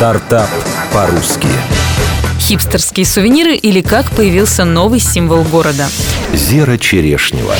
Стартап по-русски. Хипстерские сувениры или как появился новый символ города. Зера Черешнева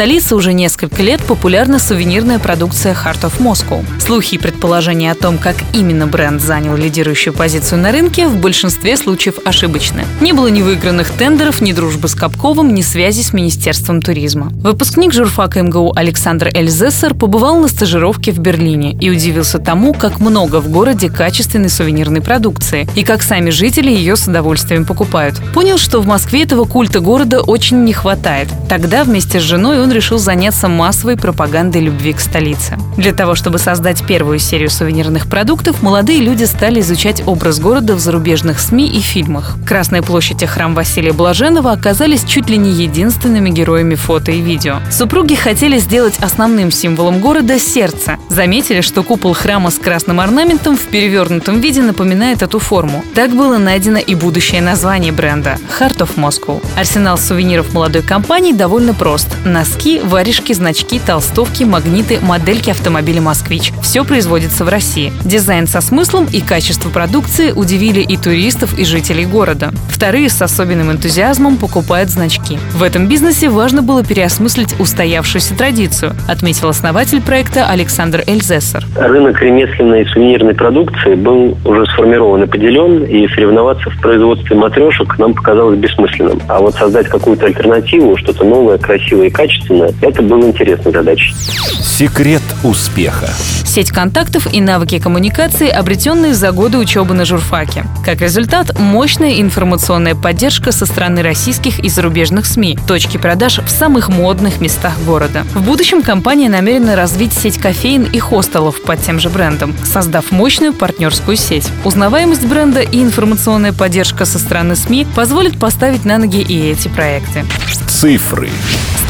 столице уже несколько лет популярна сувенирная продукция Heart of Moscow. Слухи и предположения о том, как именно бренд занял лидирующую позицию на рынке, в большинстве случаев ошибочны. Не было ни выигранных тендеров, ни дружбы с Капковым, ни связи с Министерством туризма. Выпускник журфака МГУ Александр Эльзессер побывал на стажировке в Берлине и удивился тому, как много в городе качественной сувенирной продукции и как сами жители ее с удовольствием покупают. Понял, что в Москве этого культа города очень не хватает. Тогда вместе с женой он решил заняться массовой пропагандой любви к столице. Для того, чтобы создать первую серию сувенирных продуктов, молодые люди стали изучать образ города в зарубежных СМИ и фильмах. Красная площадь и храм Василия Блаженного оказались чуть ли не единственными героями фото и видео. Супруги хотели сделать основным символом города сердце. Заметили, что купол храма с красным орнаментом в перевернутом виде напоминает эту форму. Так было найдено и будущее название бренда – Heart of Moscow. Арсенал сувениров молодой компании довольно прост. Носки носки, варежки, значки, толстовки, магниты, модельки автомобиля «Москвич». Все производится в России. Дизайн со смыслом и качество продукции удивили и туристов, и жителей города. Вторые с особенным энтузиазмом покупают значки. В этом бизнесе важно было переосмыслить устоявшуюся традицию, отметил основатель проекта Александр Эльзессер. Рынок ремесленной и сувенирной продукции был уже сформирован и поделен, и соревноваться в производстве матрешек нам показалось бессмысленным. А вот создать какую-то альтернативу, что-то новое, красивое и качественное, качественно. Это было интересной задачей. Секрет успеха. Сеть контактов и навыки коммуникации, обретенные за годы учебы на журфаке. Как результат, мощная информационная поддержка со стороны российских и зарубежных СМИ, точки продаж в самых модных местах города. В будущем компания намерена развить сеть кофеин и хостелов под тем же брендом, создав мощную партнерскую сеть. Узнаваемость бренда и информационная поддержка со стороны СМИ позволят поставить на ноги и эти проекты. Цифры.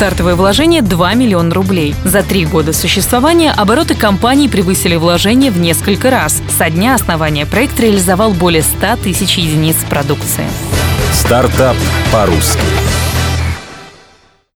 Стартовое вложение 2 миллиона рублей. За три года существования обороты компании превысили вложения в несколько раз. Со дня основания проект реализовал более 100 тысяч единиц продукции. Стартап по-русски